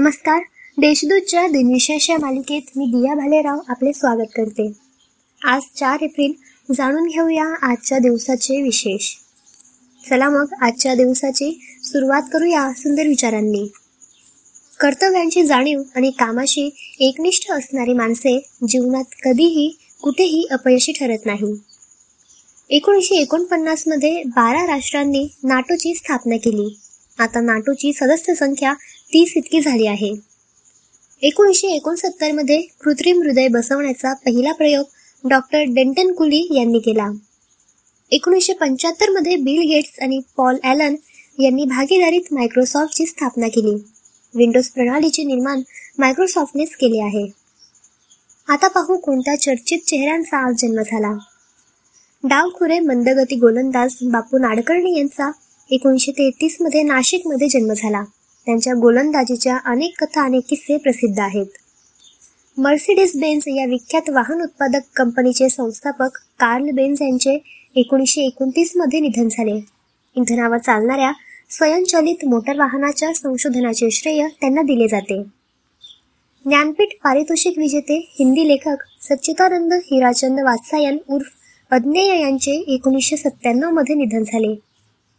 नमस्कार. देशदूतच्या दिनविशेष या मालिकेत मी दिया भालेराव आपले स्वागत करते. आज चार एप्रिल जाणून घेऊया आजच्या दिवसाचे विशेष. चला मग आजच्या दिवसाची सुरुवात करूया सुंदर विचारांनी. कर्तव्यांची जाणीव आणि कामाशी एकनिष्ठ असणारी माणसे जीवनात कधीही कुठेही अपयशी ठरत नाही. एकोणीसशे एकोणपन्नासमध्ये बारा राष्ट्रांनी नाटोची स्थापना केली. आता नाटोची सदस्य संख्या तीस इतकी झाली आहे. एकोणीसशे एकोणसत्तरमध्ये कृत्रिम हृदय बसवण्याचा पहिला प्रयोग डॉक्टर डेंटन कुली यांनी केला. एकोणीसशे पंच्याहत्तरमध्ये बिल गेट्स आणि पॉल ॲलन यांनी भागीदारीत मायक्रोसॉफ्टची स्थापना केली. विंडोज प्रणालीचे निर्माण मायक्रोसॉफ्टनेच केले आहे. आता पाहू कोणत्या चर्चित चेहऱ्यांचा आज जन्म झाला. डावखुरे मंदगती गोलंदाज बापू नाडकर्णी यांचा एकोणीसशे तेहतीसमध्ये नाशिकमध्ये जन्म झाला. त्यांच्या गोलंदाजीच्या अनेक कथा आणि किस्से प्रसिद्ध आहेत. मर्सिडीज बेन्झ या विख्यात वाहन उत्पादक कंपनीचे संस्थापक कार्ल बेन्झ यांचे एकोणीसशे एकोणतीसमध्ये निधन झाले. इंधनावर चालणाऱ्या स्वयंचलित मोटर वाहनाच्या संशोधनाचे श्रेय त्यांना दिले जाते. ज्ञानपीठ पारितोषिक विजेते हिंदी लेखक सच्चिदानंद हिराचंद वात्सायन उर्फ अज्ञेय यांचे एकोणीसशे सत्त्याण्णवमध्ये निधन झाले.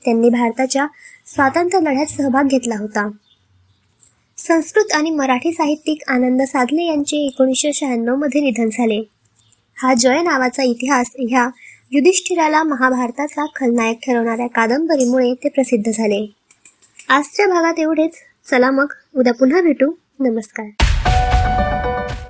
त्यांनी भारताच्या स्वातंत्र्य लढ्यात सहभाग घेतला होता. संस्कृत आणि मराठी साहित्यिक आनंद साधले यांचे एकोणीसशे शहाण्णवमध्ये निधन झाले. हा जय नावाचा इतिहास ह्या युधिष्ठिराला महाभारताचा खलनायक ठरवणाऱ्या कादंबरीमुळे ते प्रसिद्ध झाले. आजच्या भागात एवढेच. चला मग उद्या पुन्हा भेटू. नमस्कार.